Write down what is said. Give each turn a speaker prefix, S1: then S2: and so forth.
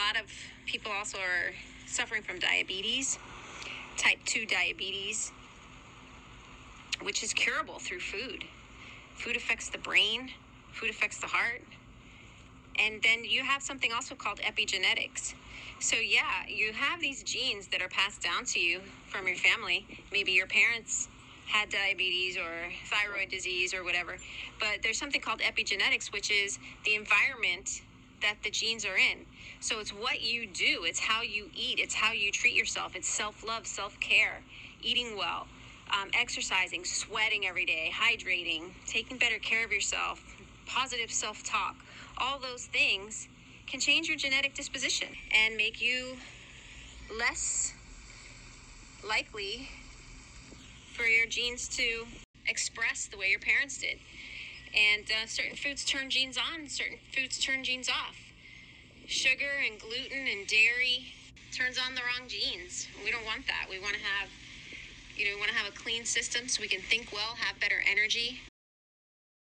S1: lot of people also are suffering from diabetes, type 2 diabetes, which is curable through food. Food affects the brain, food affects the heart. And then you have something also called epigenetics. So, yeah, you have these genes that are passed down to you from your family. Maybe your parents had diabetes or thyroid disease or whatever. But there's something called epigenetics, which is the environment that the genes are in. So it's what you do, it's how you eat, it's how you treat yourself, it's self love, self care, eating well, um, exercising, sweating every day, hydrating, taking better care of yourself, positive self talk. All those things can change your genetic disposition and make you less likely for your genes to express the way your parents did. And uh, certain foods turn genes on, certain foods turn genes off. Sugar and gluten and dairy turns on the wrong genes. We don't want that. We want to have, you know, we want to have a clean system so we can think well, have better energy,